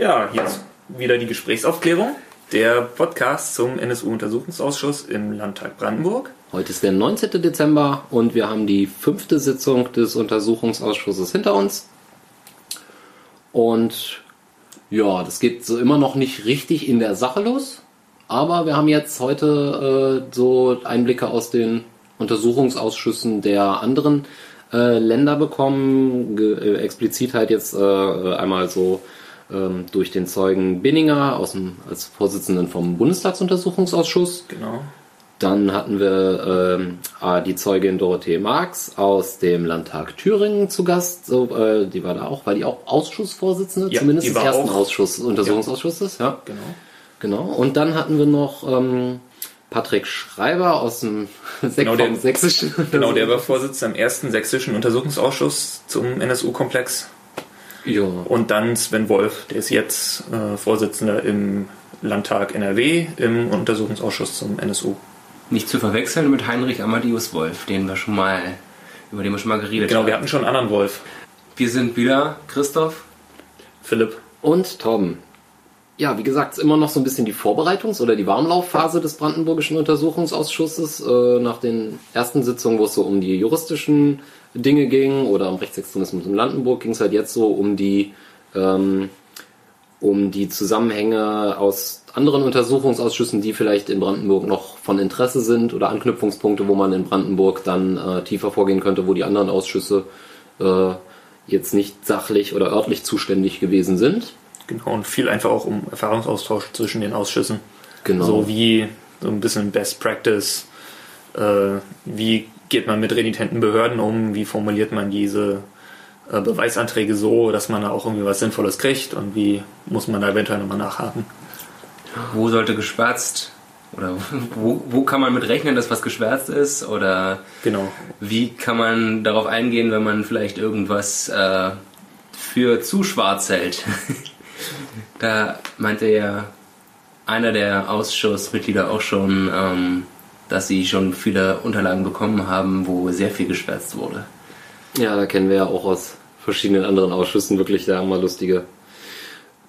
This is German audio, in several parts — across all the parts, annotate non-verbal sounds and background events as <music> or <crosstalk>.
Ja, jetzt wieder die Gesprächsaufklärung. Der Podcast zum NSU-Untersuchungsausschuss im Landtag Brandenburg. Heute ist der 19. Dezember und wir haben die fünfte Sitzung des Untersuchungsausschusses hinter uns. Und ja, das geht so immer noch nicht richtig in der Sache los. Aber wir haben jetzt heute äh, so Einblicke aus den Untersuchungsausschüssen der anderen äh, Länder bekommen. Ge äh, explizit halt jetzt äh, einmal so ähm, durch den Zeugen Binninger aus dem, als Vorsitzenden vom Bundestagsuntersuchungsausschuss. Genau. Dann hatten wir ähm, ah, die Zeugin Dorothee Marx aus dem Landtag Thüringen zu Gast. So, äh, die war da auch, war die auch Ausschussvorsitzende, Ja, zumindest des ersten auch- Ausschuss, Untersuchungsausschusses. Ja. Genau. genau. Und dann hatten wir noch ähm, Patrick Schreiber aus dem Genau, der- sächsischen. Genau, der war Vorsitzender im ersten sächsischen Untersuchungsausschuss zum NSU-Komplex. Ja. Und dann Sven Wolf, der ist jetzt äh, Vorsitzender im Landtag NRW im Untersuchungsausschuss zum NSU. Nicht zu verwechseln mit Heinrich Amadeus Wolf, den wir schon mal, über den wir schon mal geredet Genau, haben. wir hatten schon einen anderen Wolf. Wir sind wieder Christoph. Philipp. Und Torben. Ja, wie gesagt, ist immer noch so ein bisschen die Vorbereitungs- oder die Warmlaufphase des Brandenburgischen Untersuchungsausschusses. Äh, nach den ersten Sitzungen, wo es so um die juristischen Dinge ging oder um Rechtsextremismus in Brandenburg, ging es halt jetzt so um die ähm, um die Zusammenhänge aus anderen Untersuchungsausschüssen, die vielleicht in Brandenburg noch von Interesse sind oder Anknüpfungspunkte, wo man in Brandenburg dann äh, tiefer vorgehen könnte, wo die anderen Ausschüsse äh, jetzt nicht sachlich oder örtlich zuständig gewesen sind. Genau, und viel einfach auch um Erfahrungsaustausch zwischen den Ausschüssen. Genau. So wie so ein bisschen Best Practice. Äh, wie geht man mit renitenten Behörden um? Wie formuliert man diese äh, Beweisanträge so, dass man da auch irgendwie was Sinnvolles kriegt? Und wie muss man da eventuell nochmal nachhaken? Wo sollte geschwärzt oder wo, wo kann man mit rechnen, dass was geschwärzt ist? Oder Genau. wie kann man darauf eingehen, wenn man vielleicht irgendwas äh, für zu schwarz hält? <laughs> da meinte ja einer der Ausschussmitglieder auch schon, ähm, dass sie schon viele Unterlagen bekommen haben, wo sehr viel geschwärzt wurde. Ja, da kennen wir ja auch aus verschiedenen anderen Ausschüssen wirklich da mal lustige,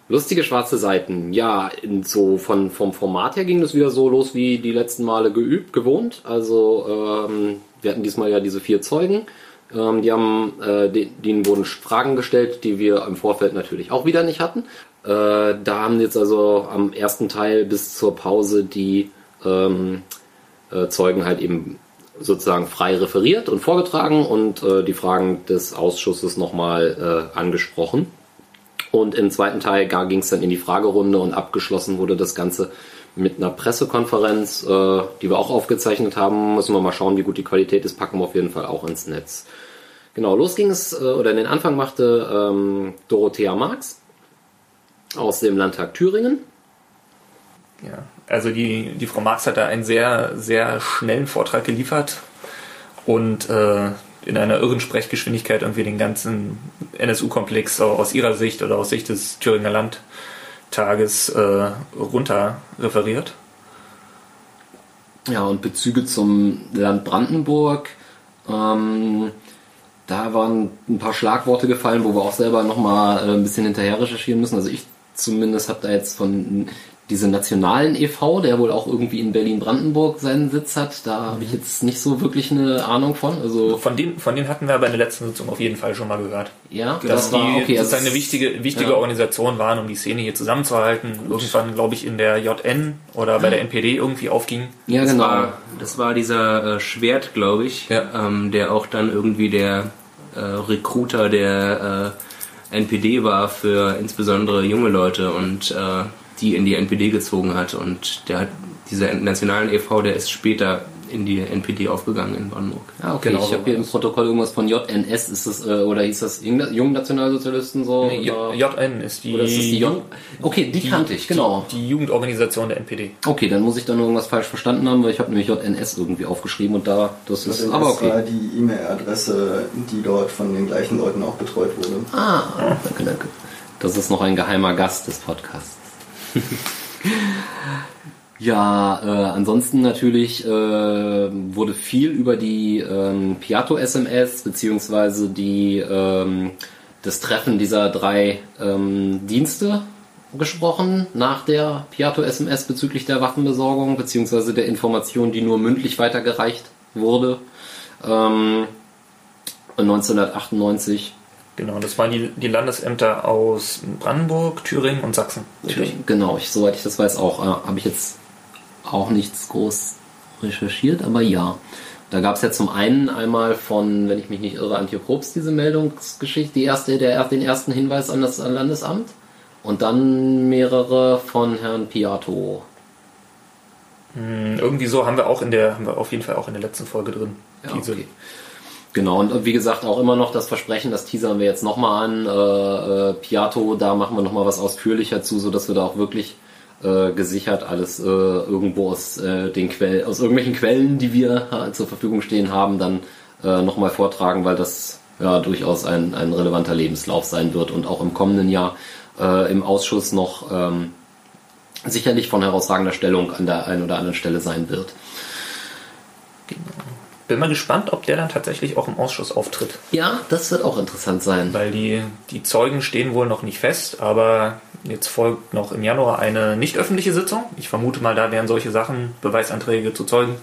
lustige schwarze Seiten. Ja, so von, vom Format her ging das wieder so los wie die letzten Male geübt, gewohnt. Also ähm, wir hatten diesmal ja diese vier Zeugen. Ähm, die haben, äh, de- denen wurden Fragen gestellt, die wir im Vorfeld natürlich auch wieder nicht hatten. Äh, da haben jetzt also am ersten Teil bis zur Pause die ähm, äh, Zeugen halt eben sozusagen frei referiert und vorgetragen und äh, die Fragen des Ausschusses nochmal äh, angesprochen. Und im zweiten Teil ging es dann in die Fragerunde und abgeschlossen wurde das Ganze mit einer Pressekonferenz, äh, die wir auch aufgezeichnet haben. Müssen wir mal schauen, wie gut die Qualität ist, packen wir auf jeden Fall auch ins Netz. Genau, los ging es, äh, oder den Anfang machte ähm, Dorothea Marx aus dem Landtag Thüringen. Ja, also die, die Frau Marx hat da einen sehr, sehr schnellen Vortrag geliefert und äh, in einer irren Sprechgeschwindigkeit irgendwie den ganzen NSU-Komplex aus ihrer Sicht oder aus Sicht des Thüringer Landtages äh, runter referiert. Ja, und Bezüge zum Land Brandenburg. Ähm, da waren ein paar Schlagworte gefallen, wo wir auch selber nochmal äh, ein bisschen hinterher recherchieren müssen. Also ich zumindest habe da jetzt von diese nationalen e.V., der wohl auch irgendwie in Berlin-Brandenburg seinen Sitz hat, da habe ich jetzt nicht so wirklich eine Ahnung von. Also Von denen, von denen hatten wir aber in der letzten Sitzung auf jeden Fall schon mal gehört. ja, Dass die okay, also sozusagen eine wichtige, wichtige ja. Organisation waren, um die Szene hier zusammenzuhalten. Irgendwann, glaube ich, in der JN oder bei der NPD irgendwie aufging. Ja, Das genau. war, das war dieser äh, Schwert, glaube ich, Ja. ähm, der auch dann irgendwie der äh, Recruiter der äh, NPD war für insbesondere junge Leute und äh, die in die NPD gezogen hat. Und der hat dieser nationalen e.V., der ist später in die NPD aufgegangen in Brandenburg. Ja, okay. Genau ich so habe hier im Protokoll irgendwas von JNS, ist das, äh, oder hieß das Jung- Jungen Nationalsozialisten so? Nee, JN ist die, oder ist das die J? Okay, die, kannte ich, genau. die, die Jugendorganisation der NPD. Okay, dann muss ich dann irgendwas falsch verstanden haben, weil ich habe nämlich JNS irgendwie aufgeschrieben und da, das ist, Das aber war okay. die E-Mail-Adresse, die dort von den gleichen Leuten auch betreut wurde. Ah, danke, danke. Das ist noch ein geheimer Gast des Podcasts. <laughs> Ja, äh, ansonsten natürlich äh, wurde viel über die ähm, Piato-SMS beziehungsweise die ähm, das Treffen dieser drei ähm, Dienste gesprochen nach der Piato-SMS bezüglich der Waffenbesorgung beziehungsweise der Information, die nur mündlich weitergereicht wurde. Ähm, 1998. Genau, das waren die, die Landesämter aus Brandenburg, Thüringen und Sachsen. Natürlich. Genau, ich, soweit ich das weiß, auch äh, habe ich jetzt auch nichts groß recherchiert, aber ja. Da gab es ja zum einen einmal von, wenn ich mich nicht irre, Antje Probst diese Meldungsgeschichte, die erste, der, den ersten Hinweis an das Landesamt. Und dann mehrere von Herrn Piato. Hm, irgendwie so haben wir auch in der, haben wir auf jeden Fall auch in der letzten Folge drin. Ja, okay. Genau, und wie gesagt, auch immer noch das Versprechen, das teasern wir jetzt nochmal an. Äh, äh, Piato, da machen wir nochmal was ausführlicher zu, sodass wir da auch wirklich äh, gesichert alles äh, irgendwo aus äh, den Quellen, aus irgendwelchen Quellen, die wir äh, zur Verfügung stehen haben, dann äh, nochmal vortragen, weil das ja durchaus ein, ein relevanter Lebenslauf sein wird und auch im kommenden Jahr äh, im Ausschuss noch ähm, sicherlich von herausragender Stellung an der einen oder anderen Stelle sein wird. Genau. Bin mal gespannt, ob der dann tatsächlich auch im Ausschuss auftritt. Ja, das wird auch interessant sein. Weil die, die Zeugen stehen wohl noch nicht fest, aber jetzt folgt noch im Januar eine nicht öffentliche Sitzung. Ich vermute mal, da werden solche Sachen, Beweisanträge zu Zeugen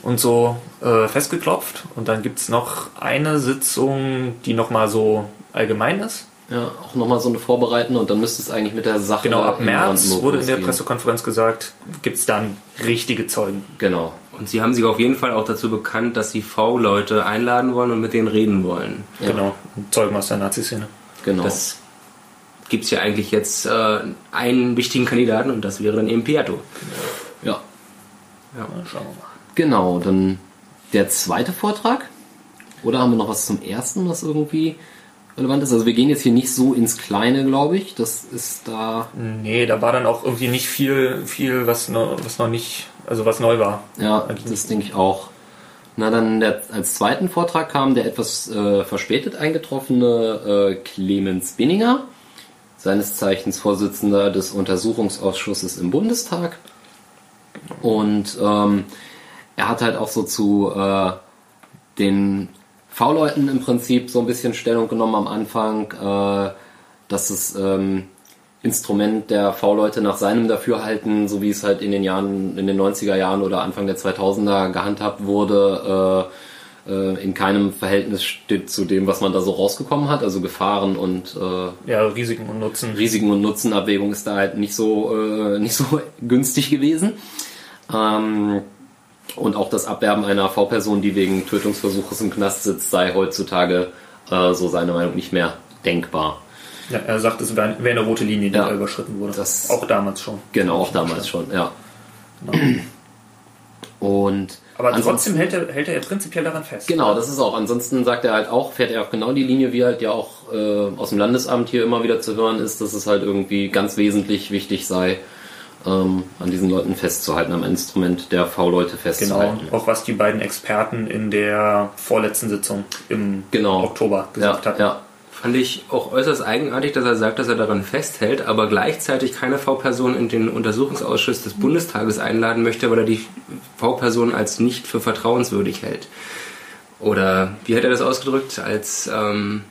und so äh, festgeklopft. Und dann gibt es noch eine Sitzung, die nochmal so allgemein ist. Ja, auch nochmal so eine vorbereiten und dann müsste es eigentlich mit der Sache. Genau, ab März wurde in der Pressekonferenz gesagt, gibt es dann richtige Zeugen. Genau. Und sie haben sich auf jeden Fall auch dazu bekannt, dass sie V-Leute einladen wollen und mit denen reden wollen. Ja. Genau, Zeugen aus der Nazi-Szene. Genau. Das gibt es ja eigentlich jetzt äh, einen wichtigen Kandidaten und das wäre dann eben Piatto. Ja. Ja, schauen wir mal. Genau, dann der zweite Vortrag. Oder haben wir noch was zum ersten, was irgendwie relevant ist. Also wir gehen jetzt hier nicht so ins Kleine, glaube ich. Das ist da. Nee, da war dann auch irgendwie nicht viel, viel, was noch, was noch nicht, also was neu war. Ja, das denke ich auch. Na, dann der, als zweiten Vortrag kam der etwas äh, verspätet eingetroffene äh, Clemens Binninger, seines Zeichens Vorsitzender des Untersuchungsausschusses im Bundestag. Und ähm, er hat halt auch so zu äh, den V-Leuten im Prinzip so ein bisschen Stellung genommen am Anfang, äh, dass das ähm, Instrument der V-Leute nach seinem Dafürhalten, so wie es halt in den Jahren, in den 90er Jahren oder Anfang der 2000er gehandhabt wurde, äh, äh, in keinem Verhältnis steht zu dem, was man da so rausgekommen hat, also Gefahren und äh, ja, Risiken und Nutzen. Risiken und Nutzenabwägung ist da halt nicht so äh, nicht so <laughs> günstig gewesen. Ähm, und auch das Abwerben einer V-Person, die wegen Tötungsversuches im Knast sitzt, sei heutzutage, äh, so seine Meinung, nicht mehr denkbar. Ja, er sagt, es wäre eine rote Linie, die ja, da überschritten wurde. Auch damals schon. Genau, auch damals schon, ja. Genau. Und aber trotzdem hält er, hält er prinzipiell daran fest. Genau, das ist auch. Ansonsten sagt er halt auch, fährt er auch genau die Linie, wie halt ja auch äh, aus dem Landesamt hier immer wieder zu hören ist, dass es halt irgendwie ganz wesentlich wichtig sei, ähm, an diesen Leuten festzuhalten, am Instrument der V-Leute festzuhalten. Genau, auch was die beiden Experten in der vorletzten Sitzung im genau. Oktober gesagt ja, hatten. Ja. Fand ich auch äußerst eigenartig, dass er sagt, dass er daran festhält, aber gleichzeitig keine V-Person in den Untersuchungsausschuss des Bundestages einladen möchte, weil er die V-Person als nicht für vertrauenswürdig hält. Oder wie hat er das ausgedrückt? Als ähm,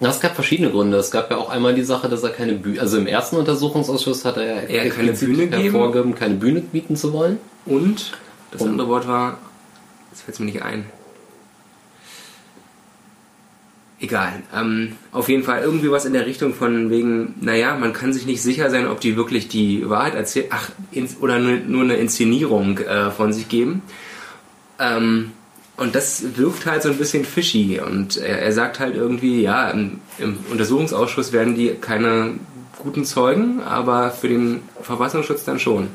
na, es gab verschiedene Gründe. Es gab ja auch einmal die Sache, dass er keine Bühne, also im ersten Untersuchungsausschuss hat er, er keine Bühne hervorgegeben, keine Bühne bieten zu wollen. Und das Und andere Wort war, das fällt mir nicht ein. Egal. Ähm, auf jeden Fall irgendwie was in der Richtung von wegen, naja, man kann sich nicht sicher sein, ob die wirklich die Wahrheit erzählen, ach, oder nur, nur eine Inszenierung äh, von sich geben. Ähm, und das wirft halt so ein bisschen fishy. Und er, er sagt halt irgendwie, ja, im, im, Untersuchungsausschuss werden die keine guten Zeugen, aber für den Verfassungsschutz dann schon.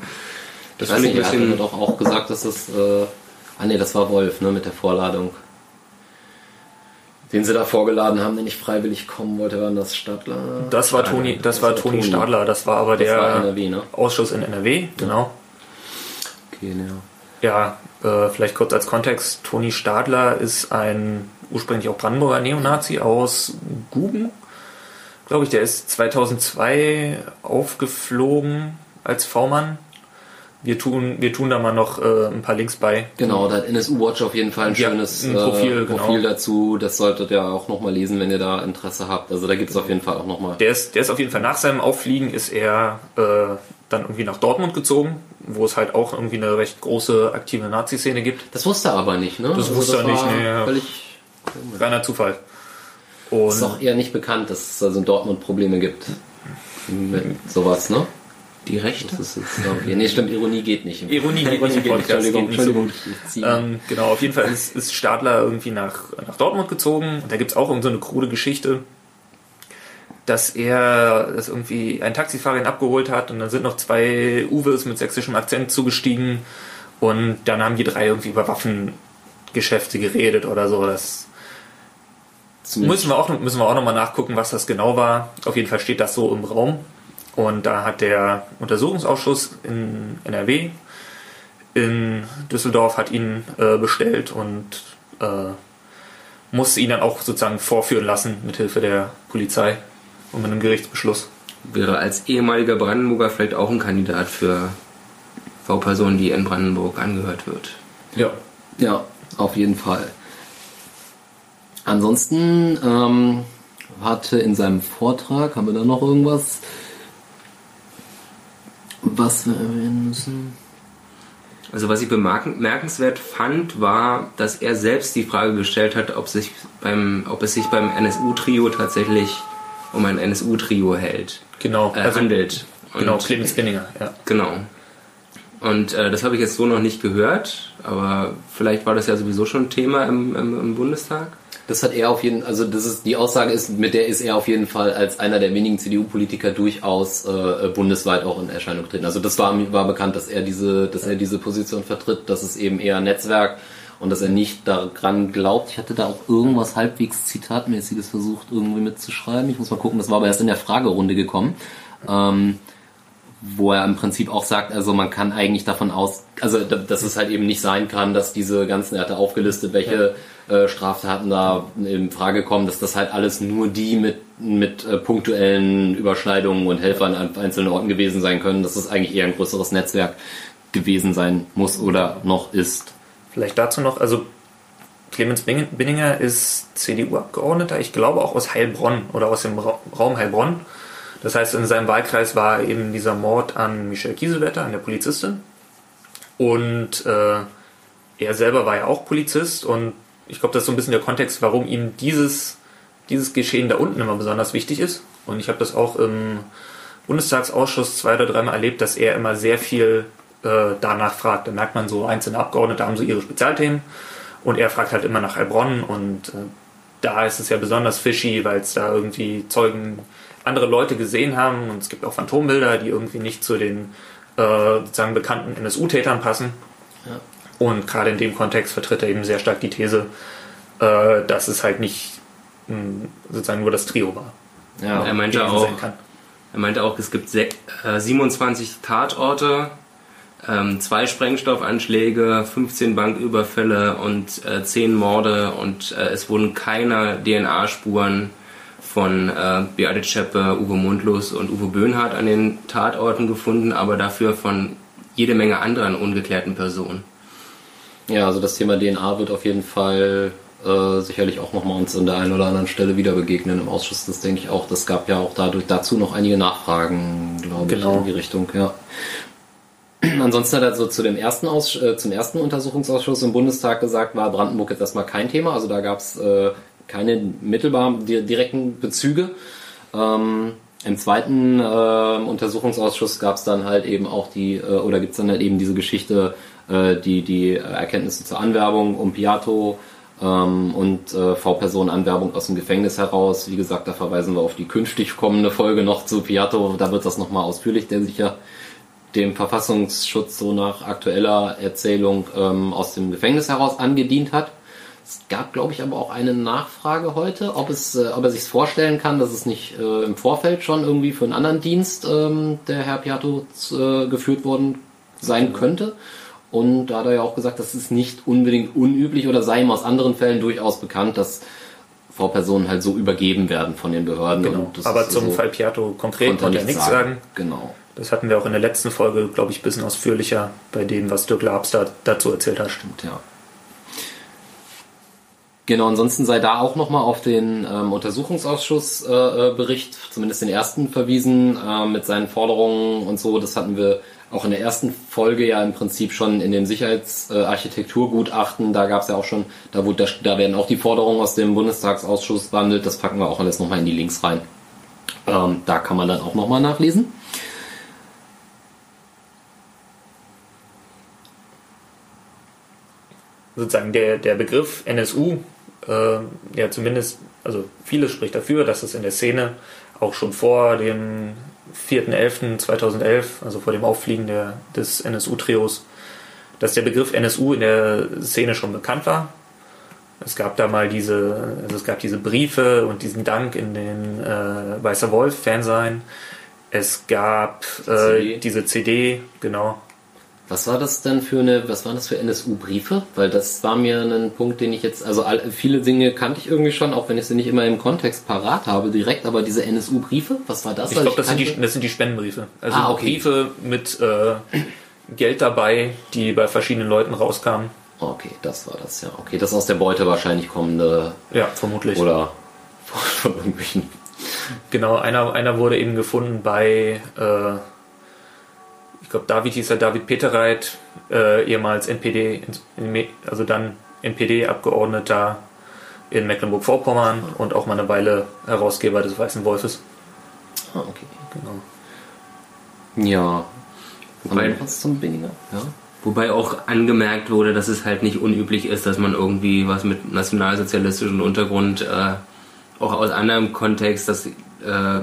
Das finde ich ein bisschen. Er hat doch auch gesagt, dass das. Äh, ah, nee, das war Wolf, ne, mit der Vorladung. Den sie da vorgeladen haben, der nicht freiwillig kommen wollte, waren das Stadler. Das war Toni, das, das war Toni Stadler, das war aber das der war NRW, ne? Ausschuss in NRW, genau. Okay, ja. Ja, äh, vielleicht kurz als Kontext. Toni Stadler ist ein ursprünglich auch Brandenburger Neonazi aus Guben, glaube ich. Der ist 2002 aufgeflogen als V-Mann, Wir tun, wir tun da mal noch äh, ein paar Links bei. Genau, da hat NSU Watch auf jeden Fall ein Ja, schönes ein Profil, äh, genau. Profil dazu. Das solltet ihr auch nochmal lesen, wenn ihr da Interesse habt. Also da gibt es auf jeden Fall auch nochmal. Der ist, der ist auf jeden Fall nach seinem Auffliegen ist er äh, dann irgendwie nach Dortmund gezogen, wo es halt auch irgendwie eine recht große aktive Nazi-Szene gibt. Das wusste er aber nicht, ne? Das wusste er nicht, ja. Völlig, Reiner Zufall. ist Und auch eher nicht bekannt, dass es also in Dortmund Probleme gibt. Mit sowas, ne? Die Rechte? Das ist jetzt, ich, nee, stimmt, Ironie geht nicht. im- Ironie geht nicht im Podcast, Entschuldigung, geht nicht so ziehe- Ähm, genau, auf jeden Fall ist, ist Stadler irgendwie nach, nach Dortmund gezogen. Und da gibt's auch irgend so eine krude Geschichte, dass er dass irgendwie ein Taxifahrer ihn abgeholt hat und dann sind noch zwei Uwes mit sächsischem Akzent zugestiegen und dann haben die drei irgendwie über Waffengeschäfte geredet oder so. Das müssen wir auch, müssen wir auch nochmal nachgucken, was das genau war. Auf jeden Fall steht das so im Raum. Und da hat der Untersuchungsausschuss in NRW in Düsseldorf hat ihn äh, bestellt und äh, musste ihn dann auch sozusagen vorführen lassen mit Hilfe der Polizei und mit einem Gerichtsbeschluss. Wäre als ehemaliger Brandenburger vielleicht auch ein Kandidat für V-Personen, die in Brandenburg angehört wird. Ja. Ja, auf jeden Fall. Ansonsten ähm, hatte in seinem Vortrag, haben wir da noch irgendwas, was wir erwähnen müssen? Also was ich bemerken- bemerkenswert fand, war, dass er selbst die Frage gestellt hat, ob, sich beim, ob es sich beim NSU-Trio tatsächlich um ein NSU-Trio hält, Genau. äh, Also, handelt. Und, genau, Clemens Binninger, ja. Genau. Und äh, das habe ich jetzt so noch nicht gehört, aber vielleicht war das ja sowieso schon Thema im, im, im Bundestag. Das hat er auf jeden also das ist die Aussage ist, mit der ist er auf jeden Fall als einer der wenigen CDU-Politiker durchaus äh, bundesweit auch in Erscheinung getreten. Also das war war bekannt, dass er diese, dass er diese Position vertritt, dass es eben eher ein Netzwerk und dass er nicht daran glaubt. Ich hatte da auch irgendwas halbwegs Zitatmäßiges versucht irgendwie mitzuschreiben. Ich muss mal gucken, das war aber erst in der Fragerunde gekommen. Ähm, wo er im Prinzip auch sagt, also man kann eigentlich davon aus, also da- dass es halt eben nicht sein kann, dass diese ganzen, er hatte aufgelistet, welche äh, Straftaten da in Frage kommen, dass das halt alles nur die mit, mit äh, punktuellen Überschneidungen und Helfern an einzelnen Orten gewesen sein können, dass es eigentlich eher ein größeres Netzwerk gewesen sein muss oder noch ist. Vielleicht dazu noch, also Clemens Binninger ist CDU-Abgeordneter, ich glaube auch aus Heilbronn oder aus dem Ra Raum Heilbronn. Das heißt, in seinem Wahlkreis war eben dieser Mord an Michelle Kiesewetter, an der Polizistin. Und äh, er selber war ja auch Polizist und ich glaube, das ist so ein bisschen der Kontext, warum ihm dieses, dieses Geschehen da unten immer besonders wichtig ist. Und ich habe das auch im Bundestagsausschuss zwei oder dreimal erlebt, dass er immer sehr viel äh, danach fragt. Da merkt man so, einzelne Abgeordnete haben so ihre Spezialthemen und er fragt halt immer nach Heilbronn und äh, da ist es ja besonders fishy, weil es da irgendwie Zeugen andere Leute gesehen haben und es gibt auch Phantombilder, die irgendwie nicht zu den äh, sozusagen bekannten NSU-Tätern passen. Ja. Und gerade in dem Kontext vertritt er eben sehr stark die These, äh, dass es halt nicht mh, sozusagen nur das Trio war. Ja, er meinte auch, er meinte auch, es gibt se- äh, 27 Tatorte, ähm, zwei Sprengstoffanschläge, 15 Banküberfälle und äh, 10 Morde und äh, es wurden keine DNA-Spuren von äh, Beate Zschäpe, Uwe Mundlos und Uwe Böhnhardt an den Tatorten gefunden, aber dafür von jede Menge anderen ungeklärten Personen. Ja, also das Thema DNA wird auf jeden Fall äh, sicherlich auch nochmal uns an der einen oder anderen Stelle wieder begegnen im Ausschuss. Das denke ich auch. Das gab ja auch dadurch dazu noch einige Nachfragen, glaube Genau. ich, in die Richtung, ja. <clears throat> Ansonsten hat er so zu dem ersten Aus äh, zum ersten Untersuchungsausschuss im Bundestag gesagt, war Brandenburg jetzt erstmal kein Thema. Also da gab es äh, keine mittelbaren di direkten Bezüge. Ähm, Im zweiten äh, Untersuchungsausschuss gab es dann halt eben auch die, äh, oder gibt es dann halt eben diese Geschichte, äh, die, die Erkenntnisse zur Anwerbung um Piatto ähm, und äh, V-Personen-Anwerbung aus dem Gefängnis heraus. Wie gesagt, da verweisen wir auf die künftig kommende Folge noch zu Piatto. Da wird das nochmal ausführlich, der sich ja dem Verfassungsschutz so nach aktueller Erzählung ähm, aus dem Gefängnis heraus angedient hat. Es gab, glaube ich, aber auch eine Nachfrage heute, ob, es, äh, ob er sich vorstellen kann, dass es nicht äh, im Vorfeld schon irgendwie für einen anderen Dienst ähm, der Herr Piatto äh, geführt worden sein könnte. Und da hat er ja auch gesagt, das ist nicht unbedingt unüblich oder sei ihm aus anderen Fällen durchaus bekannt, dass V-Personen halt so übergeben werden von den Behörden. Genau. Aber zum so- Fall Piatto konkret konnte er nichts sagen. Genau. Das hatten wir auch in der letzten Folge, glaube ich, ein bisschen ausführlicher bei dem, was Dirk Labs da, dazu erzählt hat. Stimmt, ja. Genau, ansonsten sei da auch nochmal auf den ähm, Untersuchungsausschussbericht, äh, Bericht, zumindest den ersten, verwiesen, äh, mit seinen Forderungen und so. Das hatten wir auch in der ersten Folge ja im Prinzip schon in dem Sicherheitsarchitekturgutachten. Äh, da gab es ja auch schon, da, wurde, da werden auch die Forderungen aus dem Bundestagsausschuss behandelt. Das packen wir auch alles nochmal in die Links rein. Ähm, da kann man dann auch nochmal nachlesen. Sozusagen der, der Begriff NSU äh, ja zumindest, also vieles spricht dafür, dass es in der Szene auch schon vor dem 4.11.2011, also vor dem Auffliegen der, des NSU-Trios, dass der Begriff NSU in der Szene schon bekannt war. Es gab da mal diese, also es gab diese Briefe und diesen Dank in den äh, Weißer Wolf Fansein. Es gab äh, CD. diese CD, genau, was war das denn für eine, was waren das für NSU-Briefe? Weil das war mir ein Punkt, den ich jetzt, also viele Dinge kannte ich irgendwie schon, auch wenn ich sie nicht immer im Kontext parat habe direkt, aber diese NSU-Briefe, was war das? Ich glaube, das, sind die, das sind die Spendenbriefe. Also ah, okay. Briefe mit äh, Geld dabei, die bei verschiedenen Leuten rauskamen. Okay, das war das, ja. Okay, das aus der Beute wahrscheinlich kommende. Ja, vermutlich. Oder <laughs> von irgendwelchen. Genau, einer, einer wurde eben gefunden bei äh, ich glaube, David hieß er David Peterreit, äh, ehemals NPD, also dann NPD-Abgeordneter in Mecklenburg-Vorpommern und auch mal eine Weile Herausgeber des Weißen Wolfes. Ah, okay. Genau. Ja. Wobei, was zum Binninger? Ja. Wobei auch angemerkt wurde, dass es halt nicht unüblich ist, dass man irgendwie was mit nationalsozialistischem Untergrund äh, auch aus anderem Kontext das äh,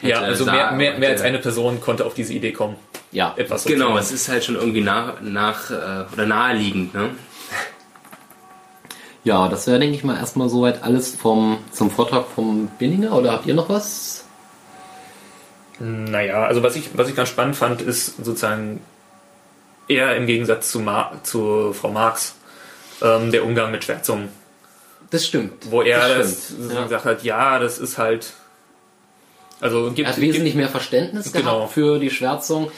ja, also mehr, mehr, mehr als eine Person konnte auf diese Idee kommen. Ja, etwas so genau. Es ist halt schon irgendwie nach, nach äh, oder naheliegend. Ne? Ja, das wäre, denke ich mal, erstmal soweit alles vom, zum Vortrag vom Binninger. Oder habt ihr noch was? Naja, also was ich, was ich ganz spannend fand, ist sozusagen eher im Gegensatz zu, Mar zu Frau Marx ähm, der Umgang mit Schwärzungen. Das stimmt. Wo er das, das ja. gesagt hat, ja, das ist halt also gibt, er hat wesentlich mehr Verständnis genau. gehabt für die Schwärzung,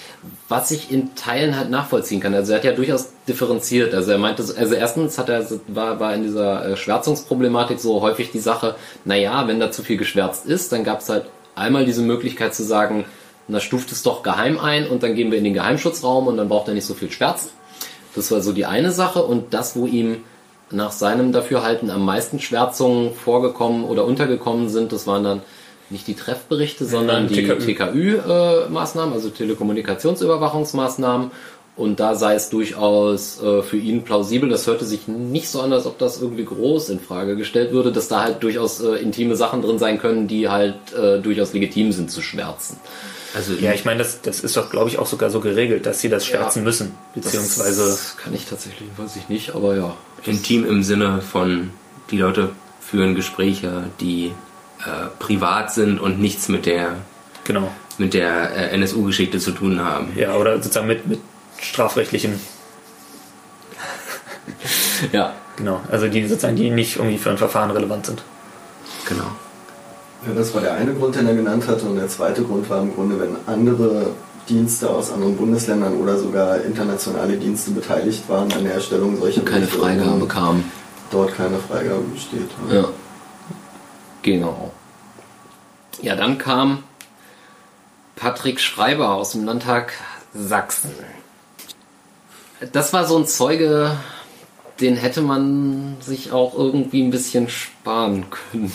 was ich in Teilen halt nachvollziehen kann. Also er hat ja durchaus differenziert. Also er meinte, also erstens hat er war, war in dieser äh, Schwärzungsproblematik so häufig die Sache, naja, wenn da zu viel geschwärzt ist, dann gab es halt einmal diese Möglichkeit zu sagen, na stuft es doch geheim ein und dann gehen wir in den Geheimschutzraum und dann braucht er nicht so viel Schwärzen. Das war so die eine Sache und das, wo ihm nach seinem Dafürhalten am meisten Schwärzungen vorgekommen oder untergekommen sind, das waren dann nicht die Treffberichte, sondern die TKÜ-Maßnahmen, äh, also Telekommunikationsüberwachungsmaßnahmen. Und da sei es durchaus äh, für ihn plausibel. Das hörte sich nicht so an, als ob das irgendwie groß in Frage gestellt würde, dass da halt durchaus äh, intime Sachen drin sein können, die halt äh, durchaus legitim sind zu schwärzen. Also ja, ich meine, das, das ist doch, glaube ich, auch sogar so geregelt, dass sie das schwärzen ja, müssen, beziehungsweise. Das kann ich tatsächlich, weiß ich nicht, aber ja. Intim im Sinne von, die Leute führen Gespräche, die äh, privat sind und nichts mit der genau. mit der äh, NSU-Geschichte zu tun haben. Ja, oder sozusagen mit, mit strafrechtlichen. <laughs> ja. Genau. Also die sozusagen, die nicht irgendwie für ein Verfahren relevant sind. Genau. Ja, das war der eine Grund, den er genannt hat. Und der zweite Grund war im Grunde, wenn andere Dienste aus anderen Bundesländern oder sogar internationale Dienste beteiligt waren an der Erstellung solcher keine Freigabe kam. Dort keine Freigabe besteht. Ja. Genau. Ja, dann kam Patrick Schreiber aus dem Landtag Sachsen. Das war so ein Zeuge, den hätte man sich auch irgendwie ein bisschen sparen können.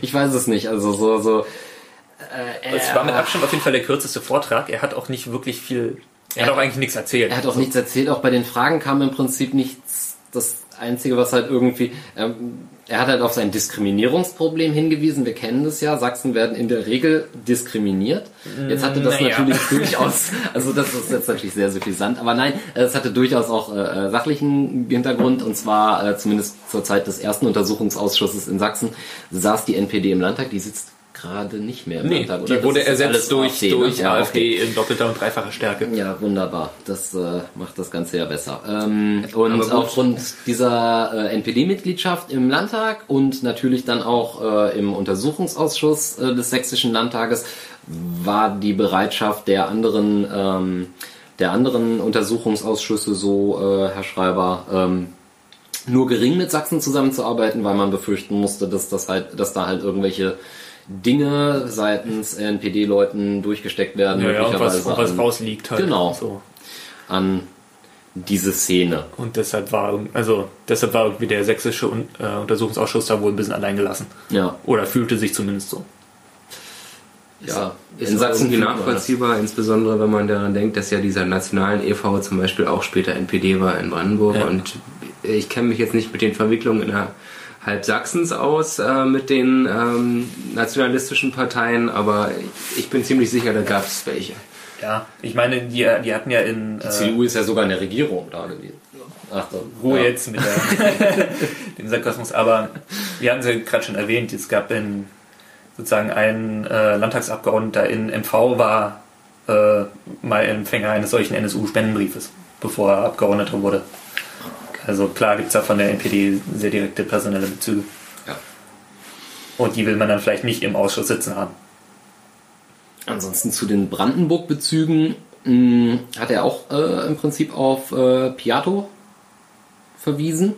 Ich weiß es nicht, also so, so. Äh, es war mit Abstand auf jeden Fall der kürzeste Vortrag. Er hat auch nicht wirklich viel. Er, er hat auch eigentlich nichts erzählt. Er hat auch also. nichts erzählt. Auch bei den Fragen kam im Prinzip nichts. Das Einzige, was halt irgendwie. Ähm, er hat halt auf sein Diskriminierungsproblem hingewiesen. Wir kennen das ja. Sachsen werden in der Regel diskriminiert. Jetzt hatte das naja. natürlich <laughs> durchaus, also das ist jetzt natürlich sehr suffisant, aber nein, es hatte durchaus auch äh, äh, sachlichen Hintergrund und zwar äh, zumindest zur Zeit des ersten Untersuchungsausschusses in Sachsen saß die NPD im Landtag. Die sitzt gerade nicht mehr im nee, Landtag, oder? Die wurde ersetzt durch, AfD, durch ne? ja, AfD okay. in doppelter und dreifacher Stärke. Ja, wunderbar. Das äh, macht das Ganze ja besser. Ähm, und aufgrund dieser äh, NPD-Mitgliedschaft im Landtag und natürlich dann auch äh, im Untersuchungsausschuss äh, des Sächsischen Landtages war die Bereitschaft der anderen, ähm, der anderen Untersuchungsausschüsse so, äh, Herr Schreiber, ähm, nur gering mit Sachsen zusammenzuarbeiten, weil man befürchten musste, dass das halt, dass da halt irgendwelche Dinge seitens NPD-Leuten durchgesteckt werden, Ja, ja, und was, möglicherweise und was an, rausliegt halt. Genau. So. an diese Szene. Und deshalb war, also, deshalb war irgendwie der sächsische äh, Untersuchungsausschuss da wohl ein bisschen allein gelassen. Ja, Oder fühlte sich zumindest so. ja. Ist in Sachsen irgendwie nachvollziehbar, insbesondere wenn man daran denkt, dass ja dieser nationalen e.V. zum Beispiel auch später NPD war in Brandenburg. Ja. Und ich kenne mich jetzt nicht mit den Verwicklungen innerhalb Sachsens aus, äh, mit den ähm, nationalistischen Parteien, aber ich bin ziemlich sicher, da gab es welche. Ja, ich meine, die, die hatten ja in Die äh, CDU ist ja sogar in der Regierung da gewesen. Ach, so. Ruhe ja. jetzt mit der, <laughs> dem Sarkasmus, aber wir hatten es ja gerade schon erwähnt, es gab in sozusagen ein äh, Landtagsabgeordneter in MV war äh, mal Empfänger eines solchen NSU-Spendenbriefes, bevor er Abgeordneter wurde. Also klar gibt es da von der NPD sehr direkte personelle Bezüge. Ja. Und die will man dann vielleicht nicht im Ausschuss sitzen haben. Ansonsten zu den Brandenburg-Bezügen mh, hat er auch äh, im Prinzip auf äh, Piatto verwiesen.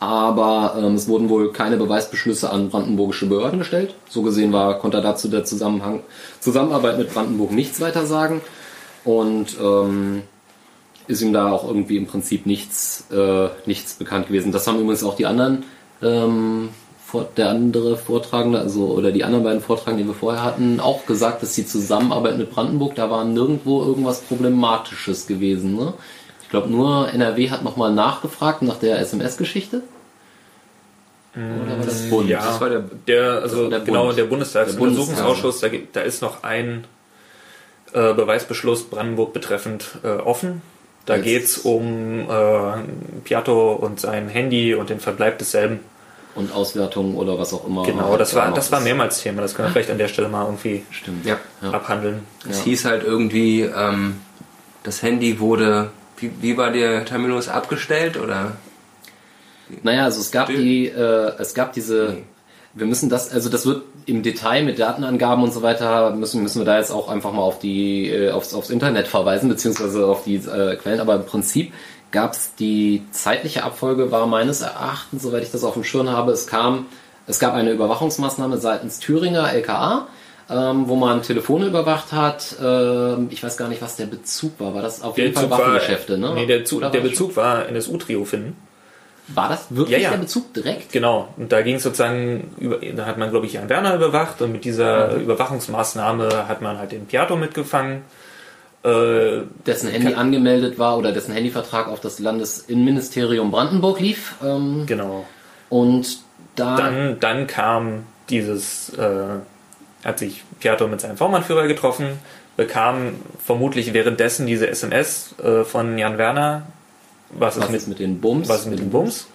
Aber ähm, es wurden wohl keine Beweisbeschlüsse an brandenburgische Behörden gestellt. So gesehen war, konnte er dazu der Zusammenhang, Zusammenarbeit mit Brandenburg nichts weiter sagen. Und ähm, ist ihm da auch irgendwie im Prinzip nichts, äh, nichts bekannt gewesen. Das haben übrigens auch die anderen, ähm, der andere Vortragende, also oder die anderen beiden Vortragenden, die wir vorher hatten, auch gesagt, dass die Zusammenarbeit mit Brandenburg, da war nirgendwo irgendwas Problematisches gewesen. Ne? Ich glaube, nur NRW hat nochmal nachgefragt nach der SMS-Geschichte. Oder war das Bund? Ja, Das war der- der, also der genau, Bund. der Bundestagsuntersuchungsausschuss, Der da, gibt- da ist noch ein äh, Beweisbeschluss Brandenburg betreffend äh, offen. Da Jetzt- geht's um äh, Piatto und sein Handy und den Verbleib desselben. Und Auswertungen oder was auch immer. Genau, das da war, noch das war mehrmals Thema. Das können wir vielleicht an der Stelle mal irgendwie Stimmt. Ja. Ja. abhandeln. Es Ja. hieß halt irgendwie, ähm, das Handy wurde, wie, wie war der Terminus abgestellt oder? Naja, also es gab Stimmt. die, äh, es gab diese, Nee. Wir müssen das, also das wird im Detail mit Datenangaben und so weiter, müssen, müssen wir da jetzt auch einfach mal auf die, äh, aufs, aufs Internet verweisen, beziehungsweise auf die äh, Quellen, aber im Prinzip gab es die zeitliche Abfolge war meines Erachtens, soweit ich das auf dem Schirm habe, es kam, es gab eine Überwachungsmaßnahme seitens Thüringer LKA, ähm, wo man Telefone überwacht hat. Ähm, ich weiß gar nicht, was der Bezug war. War das auf jeden Fall Waffengeschäfte, ne? Nee, der, Zug, der war- Bezug war NSU-Trio finden. War das wirklich Ja, ja. der Bezug direkt? Genau. Und da ging es sozusagen, über, da hat man, glaube ich, Jan Werner überwacht und mit dieser Mhm. Überwachungsmaßnahme hat man halt den Piatto mitgefangen. Äh, dessen Handy Kann- angemeldet war oder dessen Handyvertrag auf das Landesinnenministerium Brandenburg lief. Ähm, genau. und da Dann, dann kam dieses, äh, hat sich Piatto mit seinem V-Mann-Führer getroffen, bekam vermutlich währenddessen diese SMS äh, von Jan Werner, was, was ist mit, ist mit den Bums? was ist mit dem Bums.